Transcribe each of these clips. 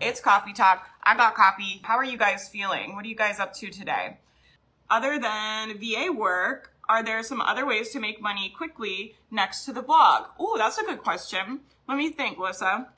It's coffee talk. I got coffee. How are you guys feeling? What are you guys up to today? Other than VA work, are there some other ways to make money quickly next to the blog? Oh, that's a good question. Let me think, Lissa.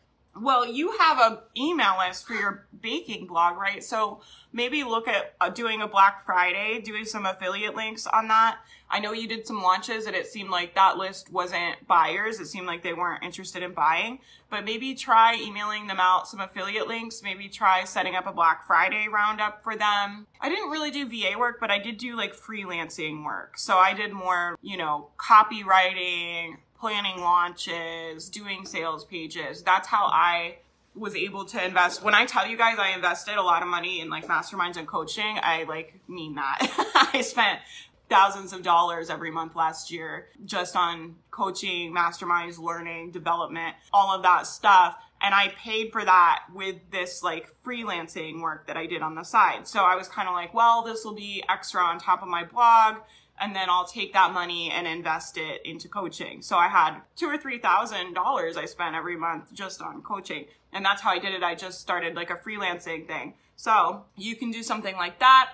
Well, you have a email list for your baking blog, right? So maybe look at uh, doing a Black Friday, doing some affiliate links on that. I know you did some launches and it seemed like that list wasn't buyers. It seemed like they weren't interested in buying, but maybe try emailing them out some affiliate links. Maybe try setting up a Black Friday roundup for them. I didn't really do VA work, but I did do like freelancing work. So I did more, you know, copywriting, planning launches, doing sales pages. That's how I was able to invest. When I tell you guys I invested a lot of money in like masterminds and coaching, I like mean that. I spent thousands of dollars every month last year just on coaching, masterminds, learning, development, all of that stuff. And I paid for that with this like freelancing work that I did on the side. So I was kind of like, well, this will be extra on top of my blog and then I'll take that money and invest it into coaching. So I had two or three thousand dollars I spent every month just on coaching. And that's how I did it. I just started like a freelancing thing. So you can do something like that.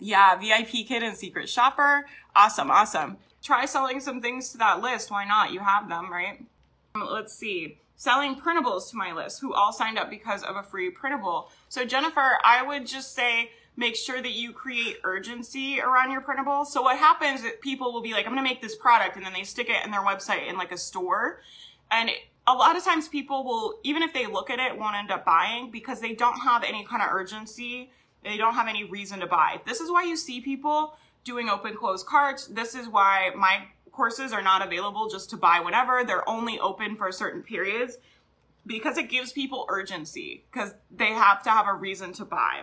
Yeah, VIPKid and secret shopper. Awesome, awesome. Try selling some things to that list. Why not? You have them, right? Let's see. Selling printables to my list who all signed up because of a free printable. So Jennifer, I would just say make sure that you create urgency around your printable. So what happens is people will be like, I'm going to make this product and then they stick it in their website in like a store. And a lot of times people will, even if they look at it, won't end up buying because they don't have any kind of urgency. They don't have any reason to buy. This is why you see people doing open close carts. This is why my courses are not available just to buy whatever. They're only open for certain periods because it gives people urgency because they have to have a reason to buy.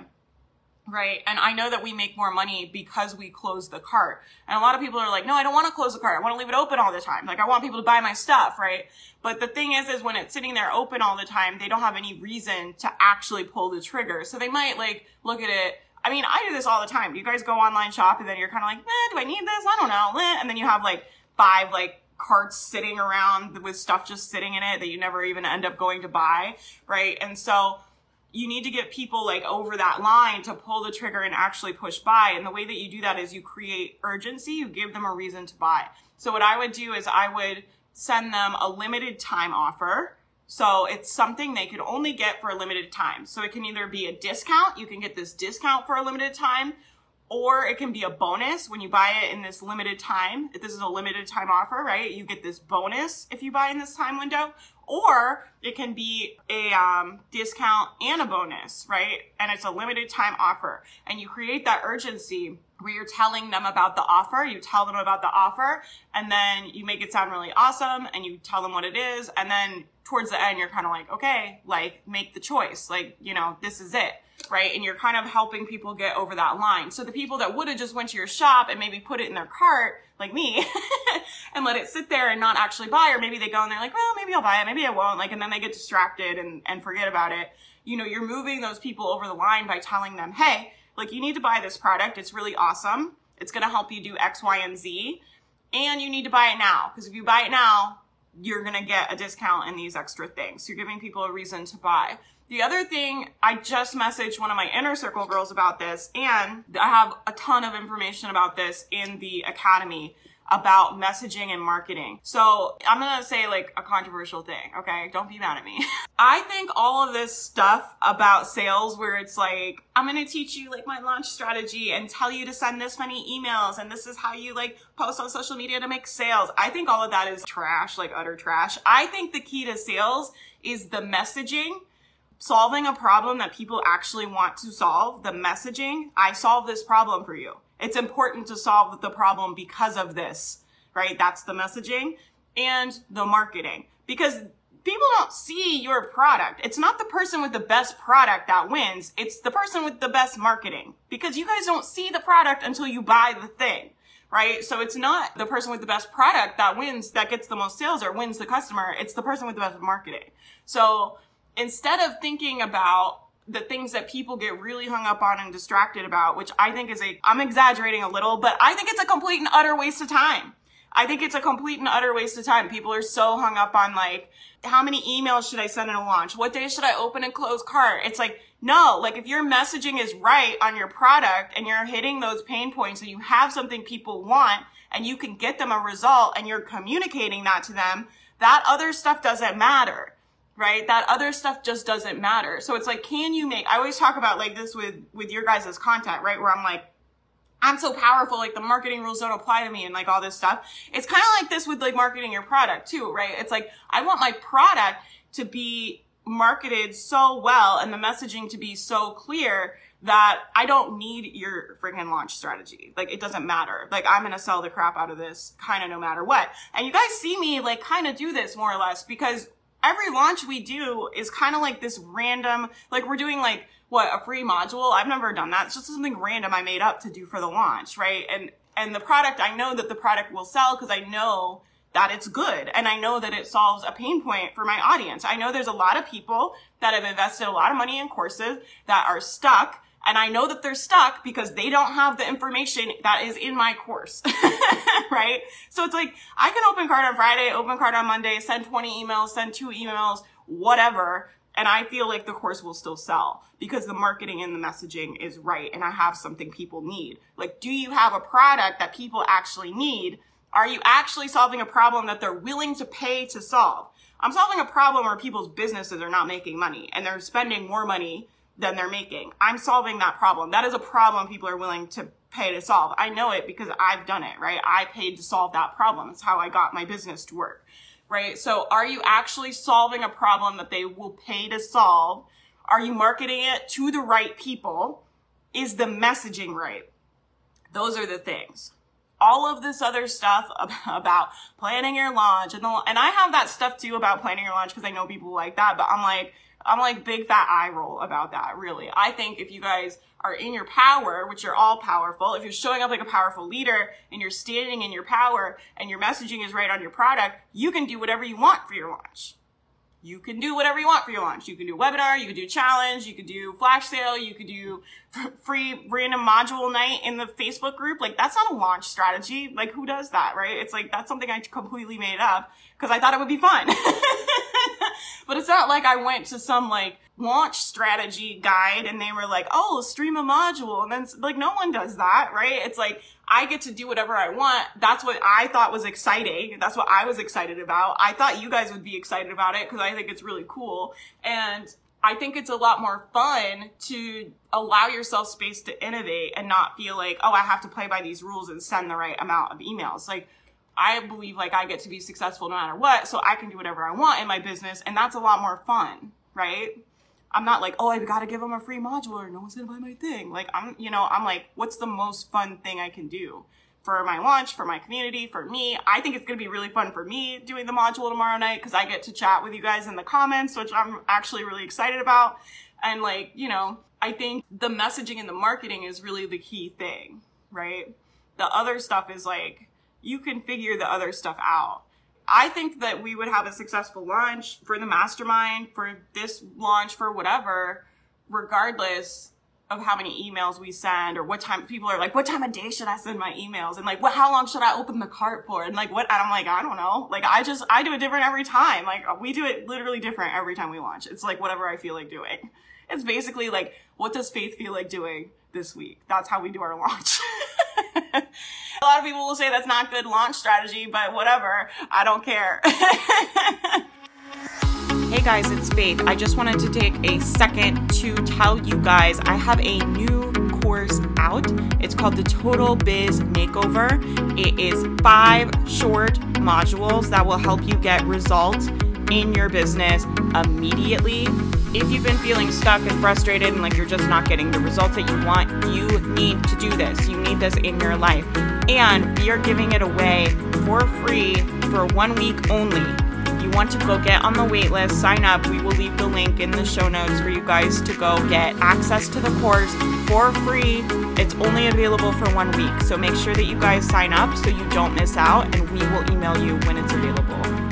Right. And I know that we make more money because we close the cart. And a lot of people are like, no, I don't want to close the cart. I want to leave it open all the time. Like I want people to buy my stuff. Right. But the thing is, is when it's sitting there open all the time, they don't have any reason to actually pull the trigger. So they might like look at it. I mean, I do this all the time. You guys go online shop and then you're kind of like, eh, do I need this? I don't know. Eh. And then you have like five like carts sitting around with stuff just sitting in it that you never even end up going to buy. Right. And so you need to get people like over that line to pull the trigger and actually push buy. And the way that you do that is you create urgency, you give them a reason to buy. So what I would do is I would send them a limited time offer. So it's something they could only get for a limited time. So it can either be a discount, you can get this discount for a limited time, or it can be a bonus when you buy it in this limited time. If this is a limited time offer, right? You get this bonus if you buy in this time window, or it can be a um, discount and a bonus, right? And it's a limited time offer. And you create that urgency where you're telling them about the offer, you tell them about the offer, and then you make it sound really awesome and you tell them what it is. And then towards the end, you're kind of like, okay, like make the choice. Like, you know, this is it. Right. And you're kind of helping people get over that line. So the people that would have just went to your shop and maybe put it in their cart, like me, and let it sit there and not actually buy, or maybe they go and they're like, well, maybe I'll buy it, maybe I won't. Like, and then they get distracted and, and forget about it. You know, you're moving those people over the line by telling them, hey, like you need to buy this product. It's really awesome. It's going to help you do X, Y, and Z. And you need to buy it now. Because if you buy it now, you're going to get a discount and these extra things. So you're giving people a reason to buy. The other thing, I just messaged one of my inner circle girls about this, and I have a ton of information about this in the academy about messaging and marketing. So I'm gonna say like a controversial thing, okay? Don't be mad at me. I think all of this stuff about sales where it's like, I'm gonna teach you like my launch strategy and tell you to send this many emails and this is how you like post on social media to make sales. I think all of that is trash, like utter trash. I think the key to sales is the messaging solving a problem that people actually want to solve, the messaging, I solve this problem for you. It's important to solve the problem because of this, right? That's the messaging and the marketing. Because people don't see your product. It's not the person with the best product that wins. It's the person with the best marketing because you guys don't see the product until you buy the thing. Right? So it's not the person with the best product that wins, that gets the most sales or wins the customer. It's the person with the best marketing. So instead of thinking about the things that people get really hung up on and distracted about, which I think is a, I'm exaggerating a little, but I think it's a complete and utter waste of time. I think it's a complete and utter waste of time. People are so hung up on like, how many emails should I send in a launch? What day should I open and close cart? It's like, no, like if your messaging is right on your product and you're hitting those pain points and you have something people want and you can get them a result and you're communicating that to them, that other stuff doesn't matter right? That other stuff just doesn't matter. So it's like, can you make, I always talk about like this with, with your guys' content, right? Where I'm like, I'm so powerful, like the marketing rules don't apply to me and like all this stuff. It's kind of like this with like marketing your product too, right? It's like, I want my product to be marketed so well and the messaging to be so clear that I don't need your freaking launch strategy. Like it doesn't matter. Like I'm going to sell the crap out of this kind of no matter what. And you guys see me like kind of do this more or less because every launch we do is kind of like this random, like we're doing like what a free module. I've never done that. It's just something random I made up to do for the launch, right? And and the product, I know that the product will sell because I know that it's good and I know that it solves a pain point for my audience. I know there's a lot of people that have invested a lot of money in courses that are stuck and I know that they're stuck because they don't have the information that is in my course. right? So it's like, I can open card on Friday, open card on Monday, send 20 emails, send two emails, whatever. And I feel like the course will still sell because the marketing and the messaging is right. And I have something people need. Like, do you have a product that people actually need? Are you actually solving a problem that they're willing to pay to solve? I'm solving a problem where people's businesses are not making money and they're spending more money than they're making. I'm solving that problem. That is a problem people are willing to pay to solve. I know it because I've done it, right? I paid to solve that problem. It's how I got my business to work right? So are you actually solving a problem that they will pay to solve? Are you marketing it to the right people? Is the messaging right? Those are the things. All of this other stuff about planning your launch and the, and I have that stuff too about planning your launch because I know people like that, but I'm like, I'm like big fat eye roll about that, really. I think if you guys are in your power, which you're all powerful, if you're showing up like a powerful leader and you're standing in your power and your messaging is right on your product, you can do whatever you want for your launch. You can do whatever you want for your launch. You can do webinar, you can do challenge, you could do flash sale, you could do free random module night in the Facebook group. Like that's not a launch strategy. Like who does that, right? It's like that's something I completely made up because I thought it would be fun. but it's not like I went to some like launch strategy guide and they were like, oh, stream a module. And then like no one does that, right? It's like I get to do whatever I want. That's what I thought was exciting. That's what I was excited about. I thought you guys would be excited about it because I think it's really cool. And I think it's a lot more fun to allow yourself space to innovate and not feel like, oh, I have to play by these rules and send the right amount of emails. Like, I believe like I get to be successful no matter what, so I can do whatever I want in my business, and that's a lot more fun, right? I'm not like, oh, I've got to give them a free module or no one's gonna buy my thing. Like, I'm, you know, I'm like, what's the most fun thing I can do for my launch, for my community, for me? I think it's gonna be really fun for me doing the module tomorrow night because I get to chat with you guys in the comments, which I'm actually really excited about. And like, you know, I think the messaging and the marketing is really the key thing, right? The other stuff is like, you can figure the other stuff out. I think that we would have a successful launch for the mastermind, for this launch, for whatever, regardless of how many emails we send or what time people are like, what time of day should I send my emails? And like, what, how long should I open the cart for? And like, what, and I'm like, I don't know. Like, I just, I do it different every time. Like, we do it literally different every time we launch. It's like whatever I feel like doing. It's basically like, what does Faith feel like doing this week? That's how we do our launch. a lot of people will say that's not good launch strategy, but whatever. I don't care. hey guys, it's Faith. I just wanted to take a second to tell you guys I have a new course out. It's called the Total Biz Makeover. It is five short modules that will help you get results in your business immediately. If you've been feeling stuck and frustrated and like you're just not getting the results that you want, you need to do this. You need this in your life. And we are giving it away for free for one week only you want to go get on the wait list, sign up. We will leave the link in the show notes for you guys to go get access to the course for free. It's only available for one week. So make sure that you guys sign up so you don't miss out, and we will email you when it's available.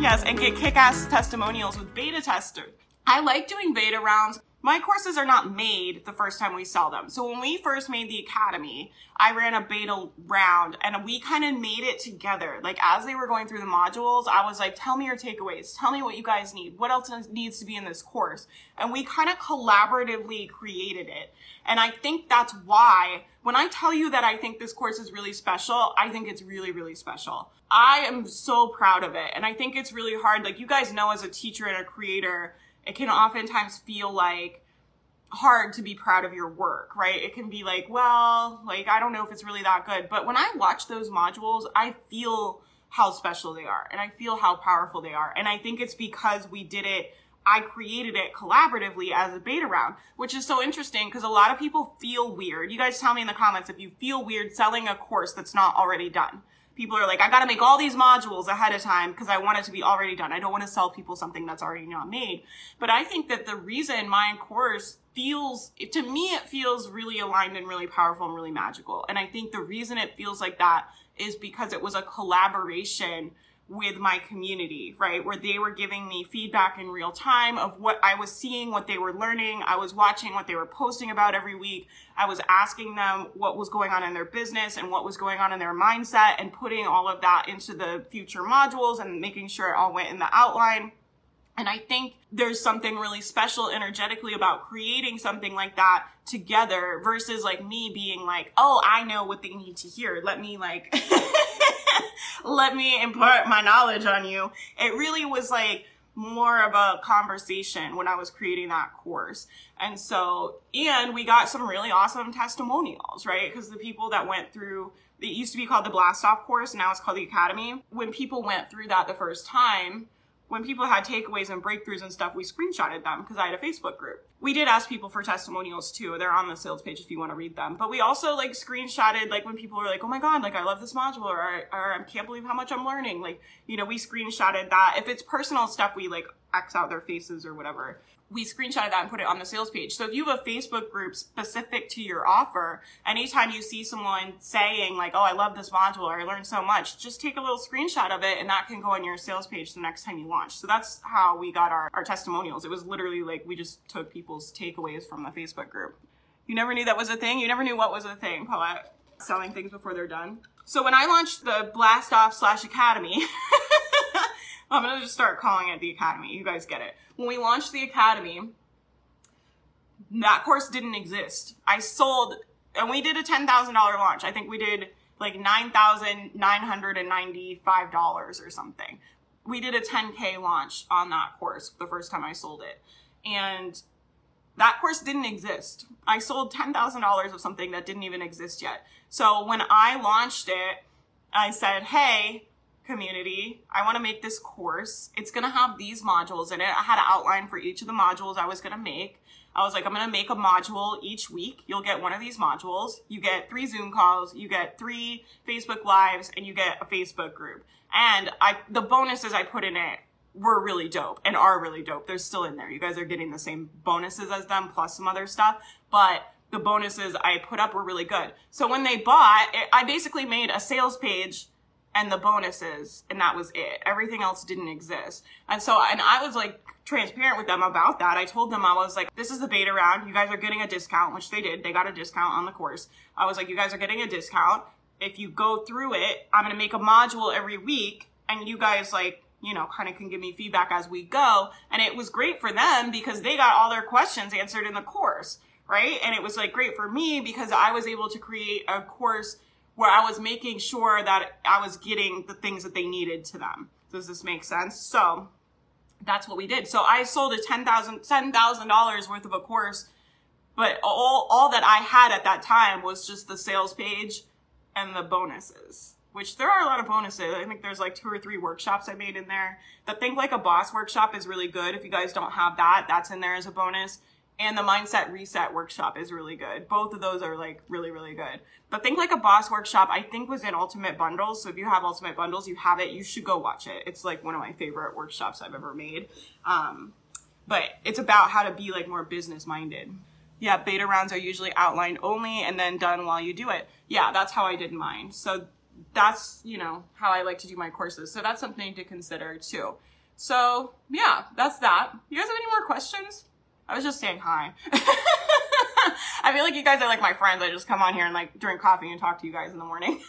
Yes, and get kick ass testimonials with beta testers. I like doing beta rounds my courses are not made the first time we sell them. So when we first made the academy, I ran a beta round and we kind of made it together. Like as they were going through the modules, I was like, tell me your takeaways. Tell me what you guys need. What else needs to be in this course? And we kind of collaboratively created it. And I think that's why when I tell you that I think this course is really special, I think it's really, really special. I am so proud of it. And I think it's really hard. Like you guys know as a teacher and a creator, it can oftentimes feel like hard to be proud of your work, right? It can be like, well, like, I don't know if it's really that good. But when I watch those modules, I feel how special they are and I feel how powerful they are. And I think it's because we did it, I created it collaboratively as a beta round, which is so interesting because a lot of people feel weird. You guys tell me in the comments if you feel weird selling a course that's not already done people are like, I got to make all these modules ahead of time because I want it to be already done. I don't want to sell people something that's already not made. But I think that the reason my course feels, to me, it feels really aligned and really powerful and really magical. And I think the reason it feels like that is because it was a collaboration with my community, right? Where they were giving me feedback in real time of what I was seeing, what they were learning. I was watching what they were posting about every week. I was asking them what was going on in their business and what was going on in their mindset and putting all of that into the future modules and making sure it all went in the outline. And I think there's something really special energetically about creating something like that together versus like me being like, oh, I know what they need to hear. Let me like let me impart my knowledge on you. It really was like more of a conversation when I was creating that course. And so, and we got some really awesome testimonials, right? Because the people that went through, it used to be called the Blast Off course, now it's called the Academy. When people went through that the first time, when people had takeaways and breakthroughs and stuff, we screenshotted them because I had a Facebook group. We did ask people for testimonials too. They're on the sales page if you want to read them. But we also like screenshotted like when people were like, "Oh my god, like I love this module," or, or "I can't believe how much I'm learning." Like you know, we screenshotted that. If it's personal stuff, we like X out their faces or whatever we screenshotted that and put it on the sales page. So if you have a Facebook group specific to your offer, anytime you see someone saying like, "Oh, I love this module," or "I learned so much," just take a little screenshot of it, and that can go on your sales page the next time you launch. So that's how we got our our testimonials. It was literally like we just took people's takeaways from the Facebook group. You never knew that was a thing. You never knew what was a thing, Paulette. Selling things before they're done. So when I launched the Blast Off slash Academy. I'm gonna just start calling it the Academy. You guys get it. When we launched the Academy, that course didn't exist. I sold, and we did a $10,000 launch. I think we did like $9,995 or something. We did a 10K launch on that course the first time I sold it. And that course didn't exist. I sold $10,000 of something that didn't even exist yet. So when I launched it, I said, hey, community. I want to make this course. It's going to have these modules in it. I had an outline for each of the modules I was going to make. I was like, I'm going to make a module each week. You'll get one of these modules. You get three Zoom calls, you get three Facebook lives, and you get a Facebook group. And I, the bonuses I put in it were really dope and are really dope. They're still in there. You guys are getting the same bonuses as them plus some other stuff, but the bonuses I put up were really good. So when they bought, it, I basically made a sales page and the bonuses and that was it. Everything else didn't exist. And so and i was like transparent with them about that. I told them i was like this is the beta round. You guys are getting a discount which they did. They got a discount on the course. I was like you guys are getting a discount. If you go through it i'm going to make a module every week and you guys like you know kind of can give me feedback as we go. And it was great for them because they got all their questions answered in the course right? And it was like great for me because i was able to create a course where I was making sure that I was getting the things that they needed to them. Does this make sense? So that's what we did. So I sold a $10,000 $10, worth of a course, but all, all that I had at that time was just the sales page and the bonuses, which there are a lot of bonuses. I think there's like two or three workshops I made in there. The Think Like a Boss workshop is really good. If you guys don't have that, that's in there as a bonus. And the mindset reset workshop is really good. Both of those are like really, really good. But think like a boss workshop, I think was in ultimate bundles. So if you have ultimate bundles, you have it, you should go watch it. It's like one of my favorite workshops I've ever made. Um, but it's about how to be like more business minded. Yeah, beta rounds are usually outlined only and then done while you do it. Yeah, that's how I did mine. So that's, you know, how I like to do my courses. So that's something to consider too. So yeah, that's that. You guys have any more questions? I was just saying hi. I feel like you guys are like my friends. I just come on here and like drink coffee and talk to you guys in the morning.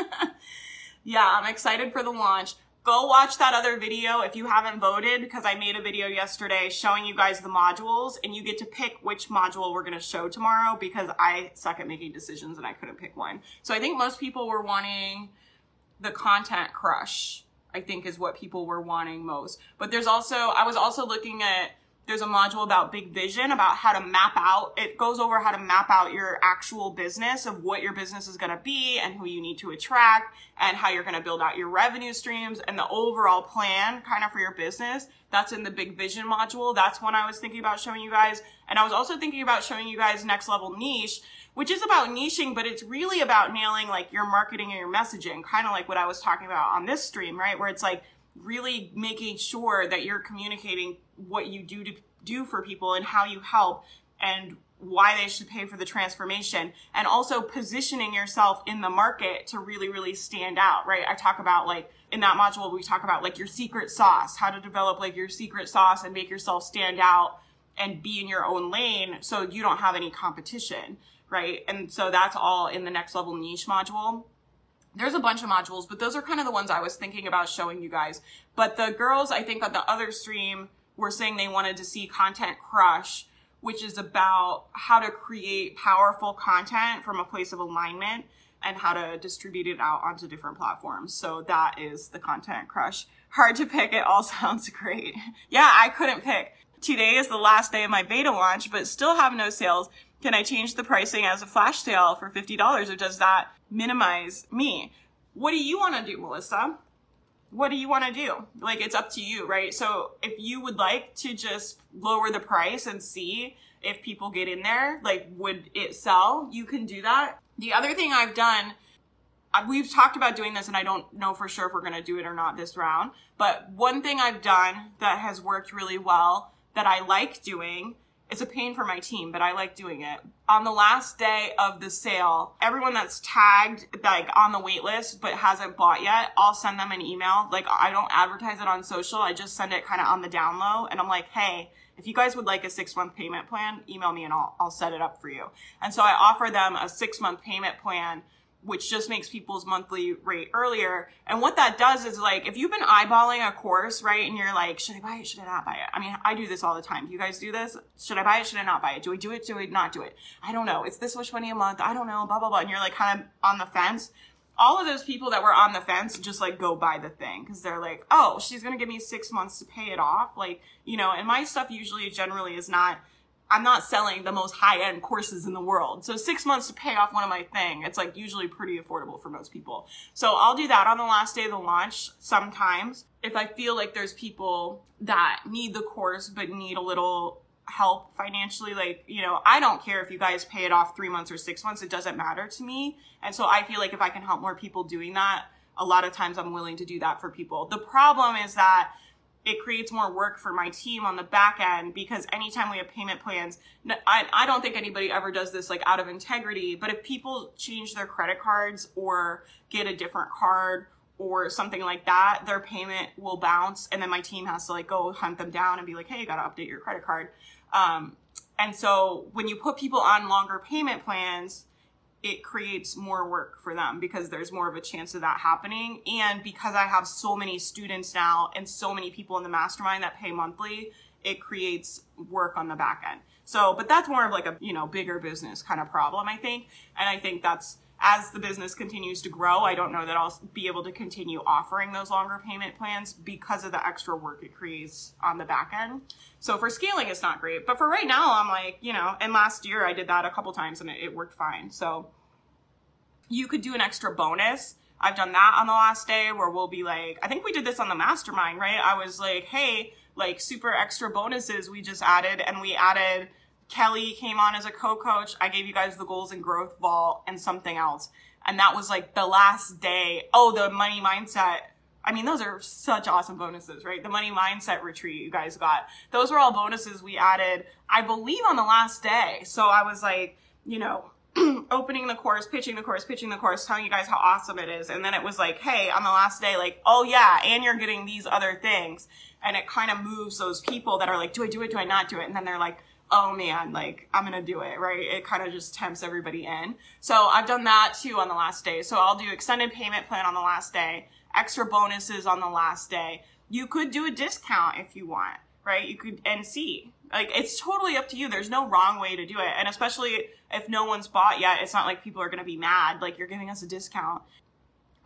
yeah, I'm excited for the launch. Go watch that other video if you haven't voted because I made a video yesterday showing you guys the modules and you get to pick which module we're going to show tomorrow because I suck at making decisions and I couldn't pick one. So I think most people were wanting the content crush. I think is what people were wanting most. But there's also I was also looking at there's a module about big vision, about how to map out. It goes over how to map out your actual business of what your business is going to be and who you need to attract and how you're going to build out your revenue streams and the overall plan kind of for your business. That's in the big vision module. That's one I was thinking about showing you guys. And I was also thinking about showing you guys next level niche, which is about niching, but it's really about nailing like your marketing and your messaging, kind of like what I was talking about on this stream, right? Where it's like, really making sure that you're communicating what you do to do for people and how you help and why they should pay for the transformation and also positioning yourself in the market to really really stand out right? I talk about like in that module we talk about like your secret sauce how to develop like your secret sauce and make yourself stand out and be in your own lane so you don't have any competition right? And so that's all in the next level niche module there's a bunch of modules, but those are kind of the ones I was thinking about showing you guys. But the girls, I think on the other stream, were saying they wanted to see Content Crush, which is about how to create powerful content from a place of alignment and how to distribute it out onto different platforms. So that is the Content Crush. Hard to pick. It all sounds great. yeah, I couldn't pick. Today is the last day of my beta launch, but still have no sales. Can I change the pricing as a flash sale for $50 or does that minimize me? What do you want to do, Melissa? What do you want to do? Like, it's up to you, right? So if you would like to just lower the price and see if people get in there, like, would it sell? You can do that. The other thing I've done, uh, we've talked about doing this and I don't know for sure if we're going to do it or not this round, but one thing I've done that has worked really well that I like doing it's a pain for my team, but I like doing it. On the last day of the sale, everyone that's tagged like on the wait list but hasn't bought yet, I'll send them an email. Like I don't advertise it on social. I just send it kind of on the down low and I'm like, "Hey, if you guys would like a 6-month payment plan, email me and I'll I'll set it up for you." And so I offer them a 6-month payment plan which just makes people's monthly rate earlier. And what that does is like, if you've been eyeballing a course, right, and you're like, should I buy it? Should I not buy it? I mean, I do this all the time. Do you guys do this? Should I buy it? Should I not buy it? Do I do it? Do I not do it? I don't know. It's this much money a month. I don't know, blah, blah, blah. And you're like kind of on the fence. All of those people that were on the fence just like go buy the thing because they're like, oh, she's to give me six months to pay it off. Like, you know, and my stuff usually generally is not, I'm not selling the most high end courses in the world. So six months to pay off one of my thing, it's like usually pretty affordable for most people. So I'll do that on the last day of the launch sometimes. If I feel like there's people that need the course but need a little help financially, like, you know, I don't care if you guys pay it off three months or six months, it doesn't matter to me. And so I feel like if I can help more people doing that, a lot of times I'm willing to do that for people. The problem is that it creates more work for my team on the back end because anytime we have payment plans, I, I don't think anybody ever does this like out of integrity, but if people change their credit cards or get a different card or something like that, their payment will bounce. And then my team has to like go hunt them down and be like, hey, you got to update your credit card. Um, and so when you put people on longer payment plans, it creates more work for them because there's more of a chance of that happening. And because I have so many students now and so many people in the mastermind that pay monthly, it creates work on the back end. So, but that's more of like a, you know, bigger business kind of problem, I think. And I think that's, as the business continues to grow, I don't know that I'll be able to continue offering those longer payment plans because of the extra work it creates on the back end. So for scaling, it's not great. But for right now, I'm like, you know, and last year I did that a couple times and it, it worked fine. So you could do an extra bonus. I've done that on the last day where we'll be like, I think we did this on the mastermind, right? I was like, hey, like super extra bonuses we just added and we added Kelly came on as a co-coach. I gave you guys the goals and growth vault and something else. And that was like the last day. Oh, the money mindset. I mean, those are such awesome bonuses, right? The money mindset retreat you guys got. Those were all bonuses we added, I believe on the last day. So I was like, you know, opening the course, pitching the course, pitching the course, telling you guys how awesome it is. And then it was like, hey, on the last day, like, oh yeah, and you're getting these other things. And it kind of moves those people that are like, do I do it? Do I not do it? And then they're like, oh man, like I'm gonna do it, right? It kind of just tempts everybody in. So I've done that too on the last day. So I'll do extended payment plan on the last day, extra bonuses on the last day. You could do a discount if you want, right? You could and see. Like it's totally up to you. There's no wrong way to do it. And especially if no one's bought yet, it's not like people are gonna be mad, like you're giving us a discount.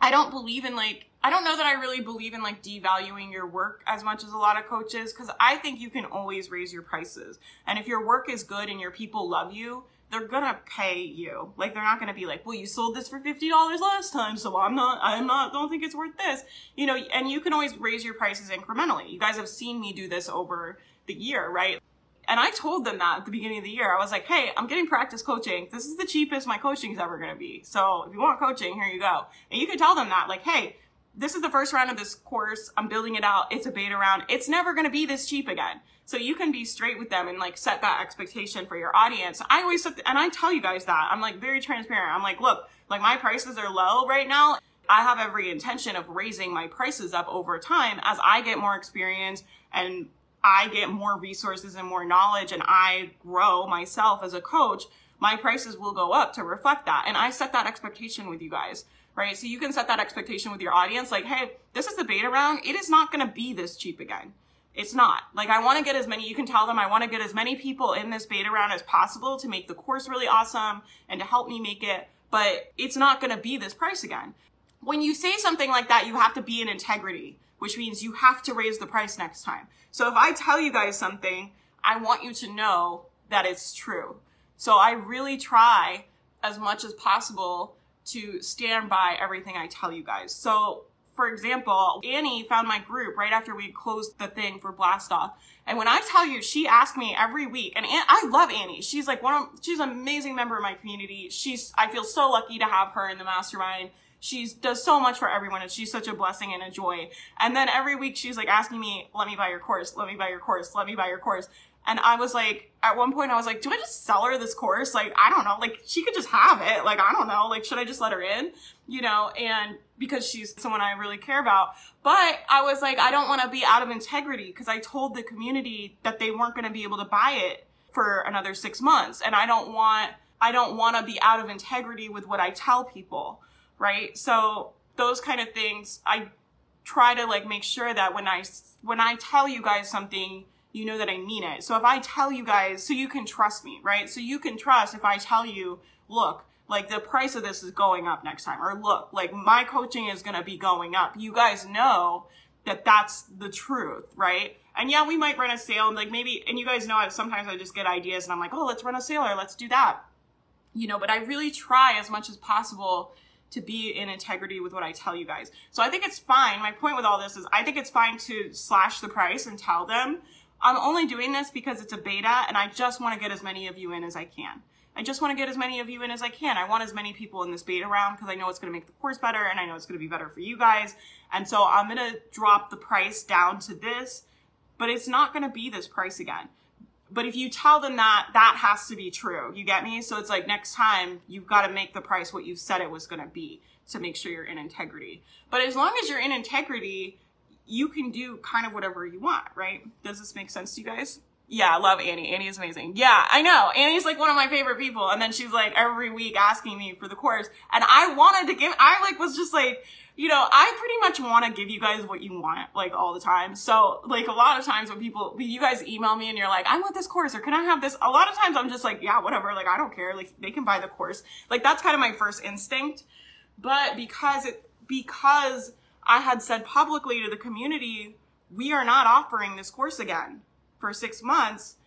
I don't believe in like I don't know that I really believe in like devaluing your work as much as a lot of coaches because I think you can always raise your prices. And if your work is good and your people love you, they're gonna pay you. Like they're not gonna be like, well, you sold this for fifty dollars last time, so I'm not, I'm not, don't think it's worth this. You know, and you can always raise your prices incrementally. You guys have seen me do this over the year, right? And I told them that at the beginning of the year. I was like, hey, I'm getting practice coaching. This is the cheapest my coaching is ever going to be. So if you want coaching, here you go. And you can tell them that, like, hey, this is the first round of this course. I'm building it out. It's a beta round. It's never going to be this cheap again. So you can be straight with them and like set that expectation for your audience. I always set, the, and I tell you guys that I'm like very transparent. I'm like, look, like my prices are low right now. I have every intention of raising my prices up over time as I get more experience and I get more resources and more knowledge and I grow myself as a coach, my prices will go up to reflect that. And I set that expectation with you guys, right? So you can set that expectation with your audience like, hey, this is the beta round. It is not going to be this cheap again. It's not. Like, I want to get as many, you can tell them I want to get as many people in this beta round as possible to make the course really awesome and to help me make it, but it's not going to be this price again. When you say something like that, you have to be in integrity which means you have to raise the price next time. So if I tell you guys something, I want you to know that it's true. So I really try as much as possible to stand by everything I tell you guys. So for example, Annie found my group right after we closed the thing for Blast Off. And when I tell you, she asked me every week, and I love Annie. She's like one of, she's an amazing member of my community. She's, I feel so lucky to have her in the mastermind. She does so much for everyone and she's such a blessing and a joy. And then every week she's like asking me, let me buy your course, let me buy your course, let me buy your course. And I was like, at one point I was like, do I just sell her this course? Like, I don't know. Like, she could just have it. Like, I don't know. Like, should I just let her in? You know, and because she's someone I really care about. But I was like, I don't want to be out of integrity because I told the community that they weren't going to be able to buy it for another six months. And I don't want, I don't want to be out of integrity with what I tell people right? So those kind of things, I try to like make sure that when I when I tell you guys something, you know that I mean it. So if I tell you guys, so you can trust me, right? So you can trust if I tell you, look, like the price of this is going up next time, or look, like my coaching is going to be going up. You guys know that that's the truth, right? And yeah, we might run a sale and like maybe, and you guys know, I, sometimes I just get ideas and I'm like, oh, let's run a sale or let's do that. You know, but I really try as much as possible to be in integrity with what I tell you guys. So I think it's fine. My point with all this is I think it's fine to slash the price and tell them I'm only doing this because it's a beta and I just want to get as many of you in as I can. I just want to get as many of you in as I can. I want as many people in this beta round because I know it's going to make the course better and I know it's going to be better for you guys. And so I'm going to drop the price down to this, but it's not going to be this price again. But if you tell them that, that has to be true. You get me? So it's like next time you've got to make the price what you said it was going to be to make sure you're in integrity. But as long as you're in integrity, you can do kind of whatever you want, right? Does this make sense to you guys? Yeah, I love Annie. Annie is amazing. Yeah, I know. Annie's like one of my favorite people. And then she's like every week asking me for the course. And I wanted to give, I like was just like, you know, I pretty much want to give you guys what you want, like all the time. So, like a lot of times when people, you guys email me and you're like, I want this course or can I have this? A lot of times I'm just like, yeah, whatever. Like, I don't care. Like, they can buy the course. Like, that's kind of my first instinct. But because it, because I had said publicly to the community, we are not offering this course again for six months.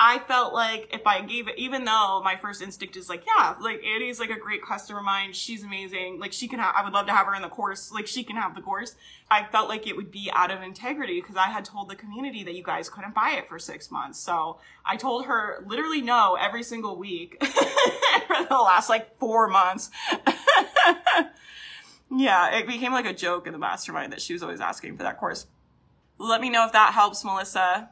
I felt like if I gave it, even though my first instinct is like, yeah, like Annie's like a great customer of mine. She's amazing. Like she can have, I would love to have her in the course. Like she can have the course. I felt like it would be out of integrity because I had told the community that you guys couldn't buy it for six months. So I told her literally no every single week for the last like four months. yeah, it became like a joke in the mastermind that she was always asking for that course. Let me know if that helps, Melissa.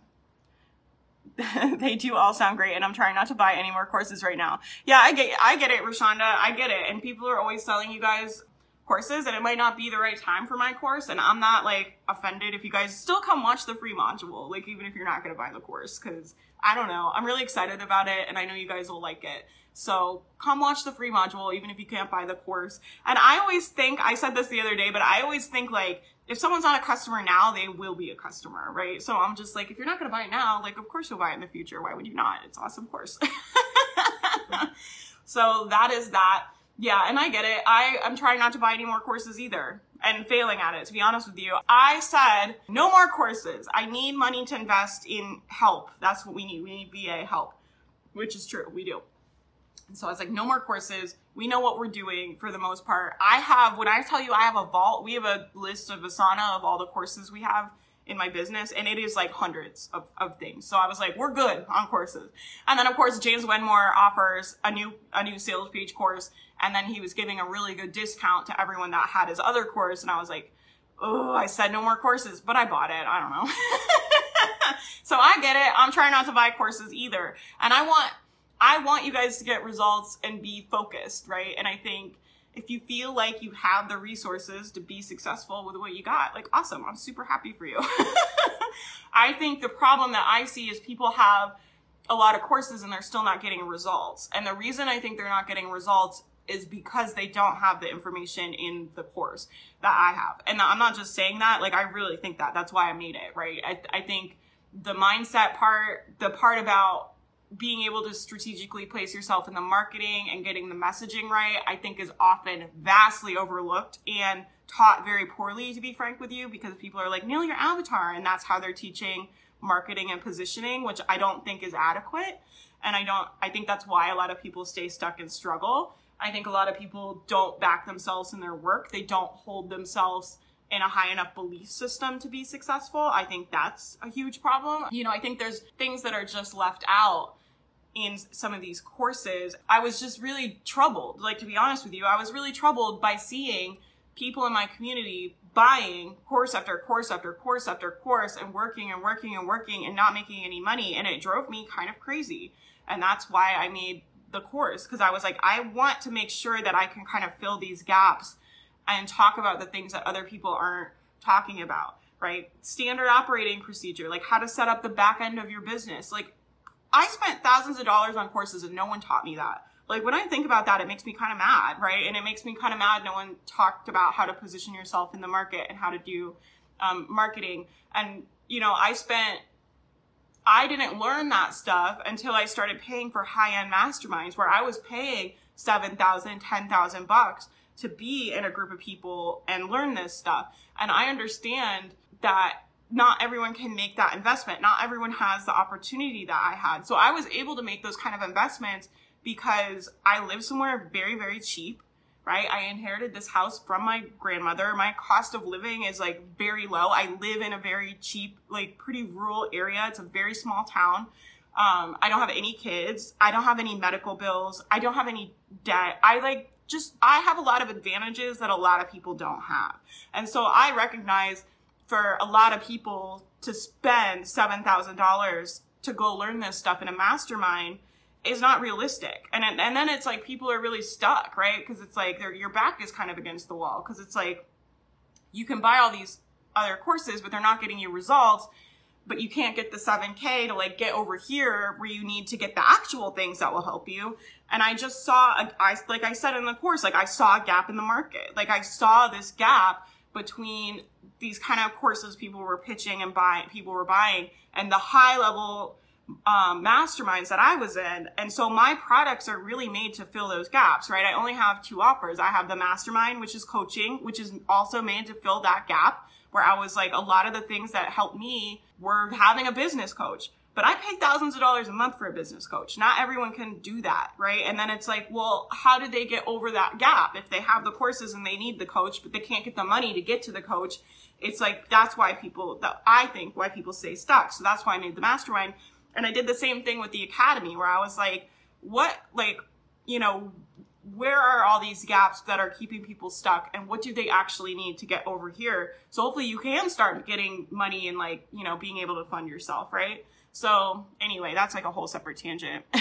they do all sound great and I'm trying not to buy any more courses right now. Yeah, I get I get it, Rashonda. I get it. And people are always selling you guys courses and it might not be the right time for my course and I'm not like offended if you guys still come watch the free module, like even if you're not going to buy the course cuz I don't know. I'm really excited about it and I know you guys will like it. So come watch the free module even if you can't buy the course. And I always think I said this the other day, but I always think like if someone's not a customer now, they will be a customer, right? So I'm just like, if you're not going to buy it now, like, of course you'll buy it in the future. Why would you not? It's awesome course. so that is that. Yeah, and I get it. I, I'm trying not to buy any more courses either and failing at it, to be honest with you. I said, no more courses. I need money to invest in help. That's what we need. We need VA help, which is true. We do. And so I was like, no more courses. We know what we're doing for the most part. I have, when I tell you I have a vault, we have a list of Asana of all the courses we have in my business and it is like hundreds of, of things. So I was like, we're good on courses. And then of course, James Wedmore offers a new, a new sales page course. And then he was giving a really good discount to everyone that had his other course. And I was like, oh, I said no more courses, but I bought it. I don't know. so I get it. I'm trying not to buy courses either. And I want, I want you guys to get results and be focused, right? And I think if you feel like you have the resources to be successful with what you got, like awesome, I'm super happy for you. I think the problem that I see is people have a lot of courses and they're still not getting results. And the reason I think they're not getting results is because they don't have the information in the course that I have. And I'm not just saying that, like I really think that. That's why I made it, right? I, I think the mindset part, the part about being able to strategically place yourself in the marketing and getting the messaging right, I think is often vastly overlooked and taught very poorly, to be frank with you, because people are like, nail your avatar. And that's how they're teaching marketing and positioning, which I don't think is adequate. And I don't, I think that's why a lot of people stay stuck and struggle. I think a lot of people don't back themselves in their work. They don't hold themselves in a high enough belief system to be successful. I think that's a huge problem. You know, I think there's things that are just left out in some of these courses. I was just really troubled. Like, to be honest with you, I was really troubled by seeing people in my community buying course after course after course after course and working and working and working and not making any money. And it drove me kind of crazy. And that's why I made the course because I was like, I want to make sure that I can kind of fill these gaps and talk about the things that other people aren't talking about, right? Standard operating procedure, like how to set up the back end of your business. Like I spent thousands of dollars on courses and no one taught me that. Like when I think about that, it makes me kind of mad, right? And it makes me kind of mad no one talked about how to position yourself in the market and how to do um, marketing. And, you know, I spent I didn't learn that stuff until I started paying for high-end masterminds where I was paying 7,000, 10,000 bucks to be in a group of people and learn this stuff. And I understand that not everyone can make that investment. Not everyone has the opportunity that I had. So I was able to make those kind of investments because I live somewhere very, very cheap, right? I inherited this house from my grandmother. My cost of living is like very low. I live in a very cheap, like pretty rural area. It's a very small town. Um, I don't have any kids. I don't have any medical bills. I don't have any debt. I like just I have a lot of advantages that a lot of people don't have. And so I recognize for a lot of people to spend $7,000 to go learn this stuff in a mastermind is not realistic. And and then it's like people are really stuck, right? Because it's like your back is kind of against the wall because it's like you can buy all these other courses but they're not getting you results but you can't get the 7k to like get over here where you need to get the actual things that will help you and i just saw a, I, like i said in the course like i saw a gap in the market like i saw this gap between these kind of courses people were pitching and buying people were buying and the high level um, masterminds that I was in. And so my products are really made to fill those gaps, right? I only have two offers. I have the mastermind, which is coaching, which is also made to fill that gap where I was like, a lot of the things that helped me were having a business coach. But I pay thousands of dollars a month for a business coach. Not everyone can do that, right? And then it's like, well, how do they get over that gap if they have the courses and they need the coach, but they can't get the money to get to the coach? It's like that's why people that I think why people stay stuck. So that's why I made the mastermind. And I did the same thing with the academy where I was like, what like, you know, where are all these gaps that are keeping people stuck and what do they actually need to get over here? So hopefully you can start getting money and like, you know, being able to fund yourself, right? So anyway, that's like a whole separate tangent.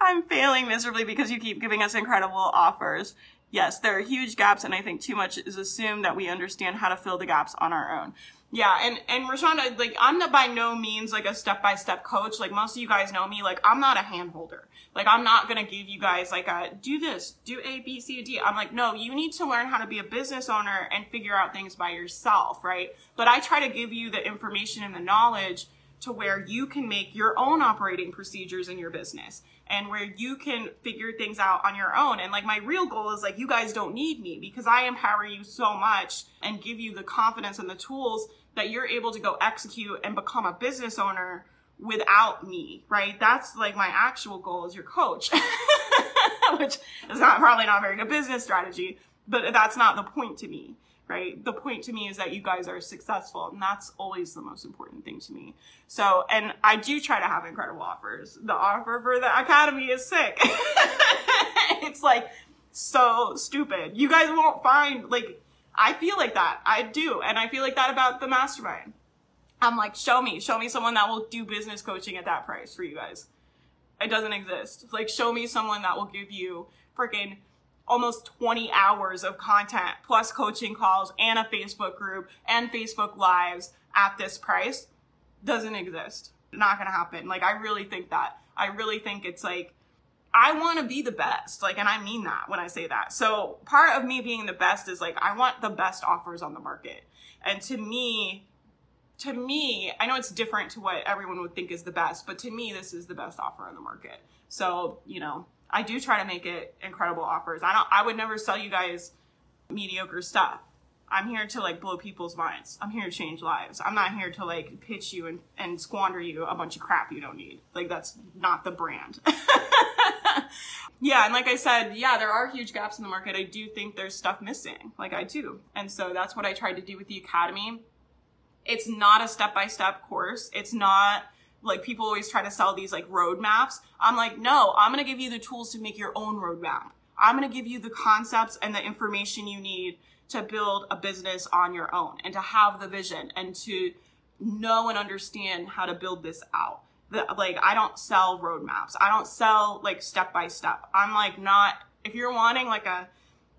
I'm failing miserably because you keep giving us incredible offers yes, there are huge gaps, and I think too much is assumed that we understand how to fill the gaps on our own. Yeah, and and Rashonda, like I'm not by no means like a step by step coach. Like most of you guys know me, like I'm not a hand holder. Like I'm not gonna give you guys like a do this, do A, B, C, D. I'm like, no, you need to learn how to be a business owner and figure out things by yourself, right? But I try to give you the information and the knowledge to where you can make your own operating procedures in your business and where you can figure things out on your own. And like my real goal is like, you guys don't need me because I empower you so much and give you the confidence and the tools that you're able to go execute and become a business owner without me, right? That's like my actual goal as your coach, which is not probably not a very good business strategy, but that's not the point to me right? The point to me is that you guys are successful, and that's always the most important thing to me. So, and I do try to have incredible offers. The offer for the academy is sick. it's like so stupid. You guys won't find like I feel like that. I do, and I feel like that about the mastermind. I'm like, show me, show me someone that will do business coaching at that price for you guys. It doesn't exist. Like, show me someone that will give you freaking almost 20 hours of content plus coaching calls and a Facebook group and Facebook lives at this price doesn't exist. Not gonna happen. Like, I really think that. I really think it's like, I want to be the best. Like, and I mean that when I say that. So part of me being the best is like, I want the best offers on the market. And to me, to me, I know it's different to what everyone would think is the best, but to me, this is the best offer on the market. So, you know, I do try to make it incredible offers. I don't I would never sell you guys mediocre stuff. I'm here to like blow people's minds. I'm here to change lives. I'm not here to like pitch you and, and squander you a bunch of crap you don't need. Like that's not the brand. yeah, and like I said, yeah, there are huge gaps in the market. I do think there's stuff missing. Like I do. And so that's what I tried to do with the academy. It's not a step by step course. It's not like people always try to sell these like roadmaps. I'm like, no, I'm going to give you the tools to make your own roadmap. I'm going to give you the concepts and the information you need to build a business on your own and to have the vision and to know and understand how to build this out. The, like I don't sell roadmaps. I don't sell like step by step. I'm like not if you're wanting like a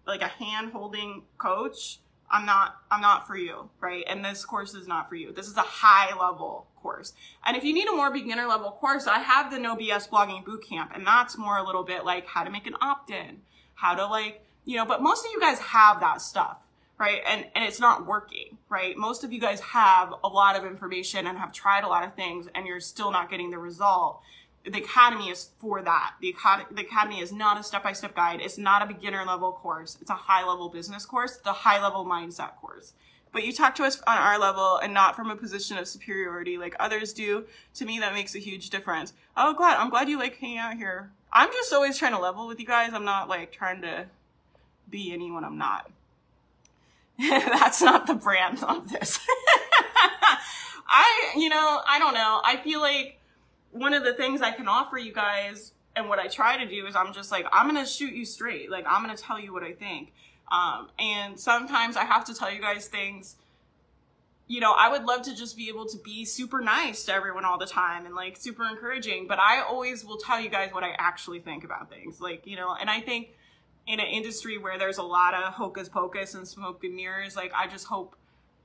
like a hand holding coach, I'm not I'm not for you, right? And this course is not for you. This is a high level course. And if you need a more beginner level course, I have the No BS blogging bootcamp, and that's more a little bit like how to make an opt-in, how to like, you know, but most of you guys have that stuff, right? And and it's not working, right? Most of you guys have a lot of information and have tried a lot of things and you're still not getting the result. The academy is for that. The, academy, the academy is not a step-by-step guide. It's not a beginner level course. It's a high level business course, the high level mindset course but you talk to us on our level and not from a position of superiority like others do. To me, that makes a huge difference. Oh, glad I'm glad you like hanging out here. I'm just always trying to level with you guys. I'm not like trying to be anyone I'm not. That's not the brand of this. I, you know, I don't know. I feel like one of the things I can offer you guys and what I try to do is I'm just like, I'm going to shoot you straight. Like, I'm going to tell you what I think. Um, and sometimes I have to tell you guys things. You know, I would love to just be able to be super nice to everyone all the time and like super encouraging, but I always will tell you guys what I actually think about things. Like, you know, and I think in an industry where there's a lot of hocus pocus and smoke and mirrors, like, I just hope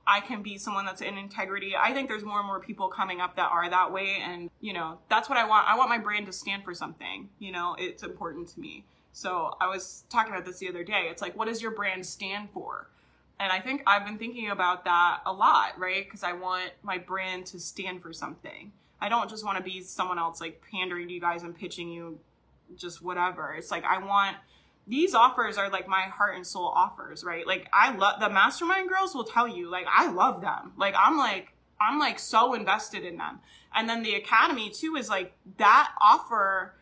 I can be someone that's in integrity. I think there's more and more people coming up that are that way. And, you know, that's what I want. I want my brand to stand for something. You know, it's important to me. So I was talking about this the other day. It's like, what does your brand stand for? And I think I've been thinking about that a lot, right? Because I want my brand to stand for something. I don't just want to be someone else like pandering to you guys and pitching you just whatever. It's like I want these offers are like my heart and soul offers, right? Like I love the mastermind girls will tell you, like I love them. Like I'm like I'm like so invested in them. And then the academy too is like that offer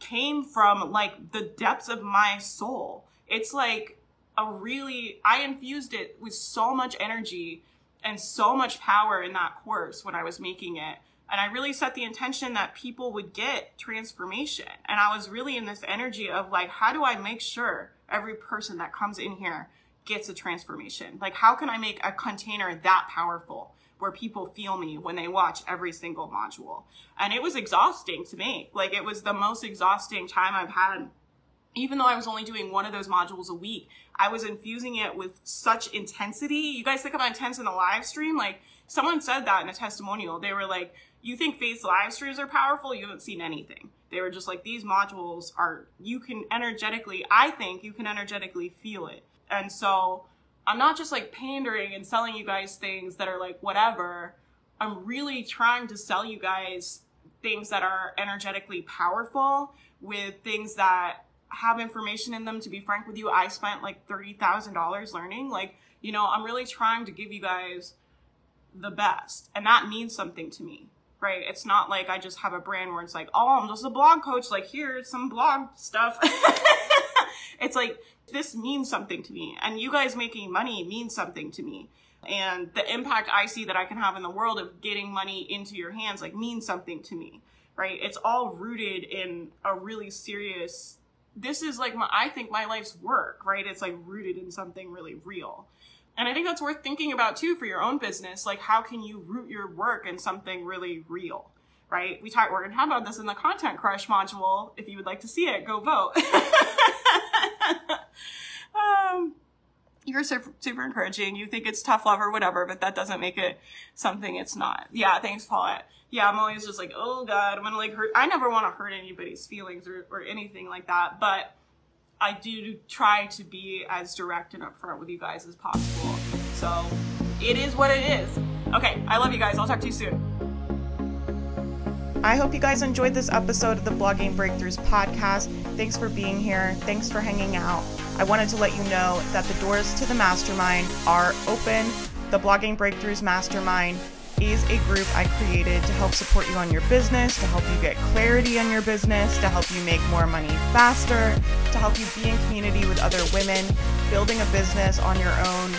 came from like the depths of my soul. It's like a really I infused it with so much energy and so much power in that course when I was making it. And I really set the intention that people would get transformation. And I was really in this energy of like, how do I make sure every person that comes in here gets a transformation? Like, how can I make a container that powerful where people feel me when they watch every single module? And it was exhausting to me. Like, it was the most exhausting time I've had even though I was only doing one of those modules a week, I was infusing it with such intensity. You guys think about intense in the live stream? Like someone said that in a testimonial. They were like, you think Faith's live streams are powerful? You haven't seen anything. They were just like, these modules are, you can energetically, I think you can energetically feel it. And so I'm not just like pandering and selling you guys things that are like whatever. I'm really trying to sell you guys things that are energetically powerful with things that have information in them. To be frank with you, I spent like $30,000 learning. Like, you know, I'm really trying to give you guys the best. And that means something to me, right? It's not like I just have a brand where it's like, oh, I'm just a blog coach. Like, here's some blog stuff. it's like, this means something to me. And you guys making money means something to me. And the impact I see that I can have in the world of getting money into your hands, like, means something to me, right? It's all rooted in a really serious this is like my I think my life's work, right? It's like rooted in something really real. And I think that's worth thinking about too for your own business. Like how can you root your work in something really real? Right? We talk we're gonna talk about this in the content crush module. If you would like to see it, go vote. um, you're super, super encouraging. You think it's tough love or whatever, but that doesn't make it something it's not. Yeah, thanks, Paulette. Yeah, I'm always just like, oh God, I'm gonna like hurt. I never want to hurt anybody's feelings or, or anything like that, but I do try to be as direct and upfront with you guys as possible. So it is what it is. Okay, I love you guys. I'll talk to you soon. I hope you guys enjoyed this episode of the Blogging Breakthroughs podcast. Thanks for being here. Thanks for hanging out. I wanted to let you know that the doors to the mastermind are open. The Blogging Breakthroughs Mastermind is a group I created to help support you on your business, to help you get clarity on your business, to help you make more money faster, to help you be in community with other women. Building a business on your own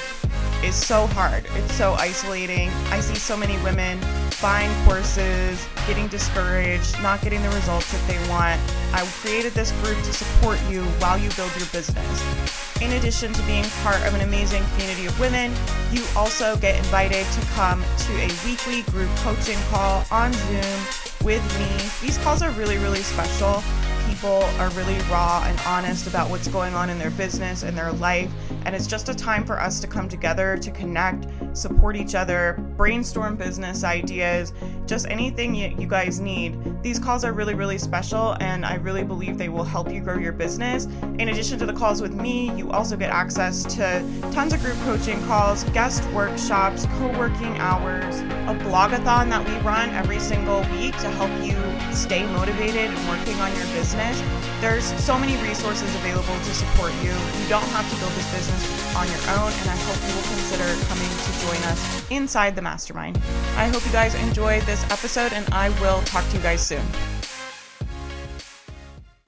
is so hard. It's so isolating. I see so many women buying courses, getting discouraged, not getting the results that they want. I created this group to support you while you build your business. In addition to being part of an amazing community of women, you also get invited to come to a weekly group coaching call on Zoom with me. These calls are really, really special people are really raw and honest about what's going on in their business and their life. And it's just a time for us to come together, to connect, support each other, brainstorm business ideas, just anything you, you guys need. These calls are really, really special, and I really believe they will help you grow your business. In addition to the calls with me, you also get access to tons of group coaching calls, guest workshops, co working hours, a blogathon that we run every single week to help you stay motivated and working on your business business, there's so many resources available to support you. You don't have to build this business on your own, and I hope you will consider coming to join us inside the mastermind. I hope you guys enjoyed this episode, and I will talk to you guys soon.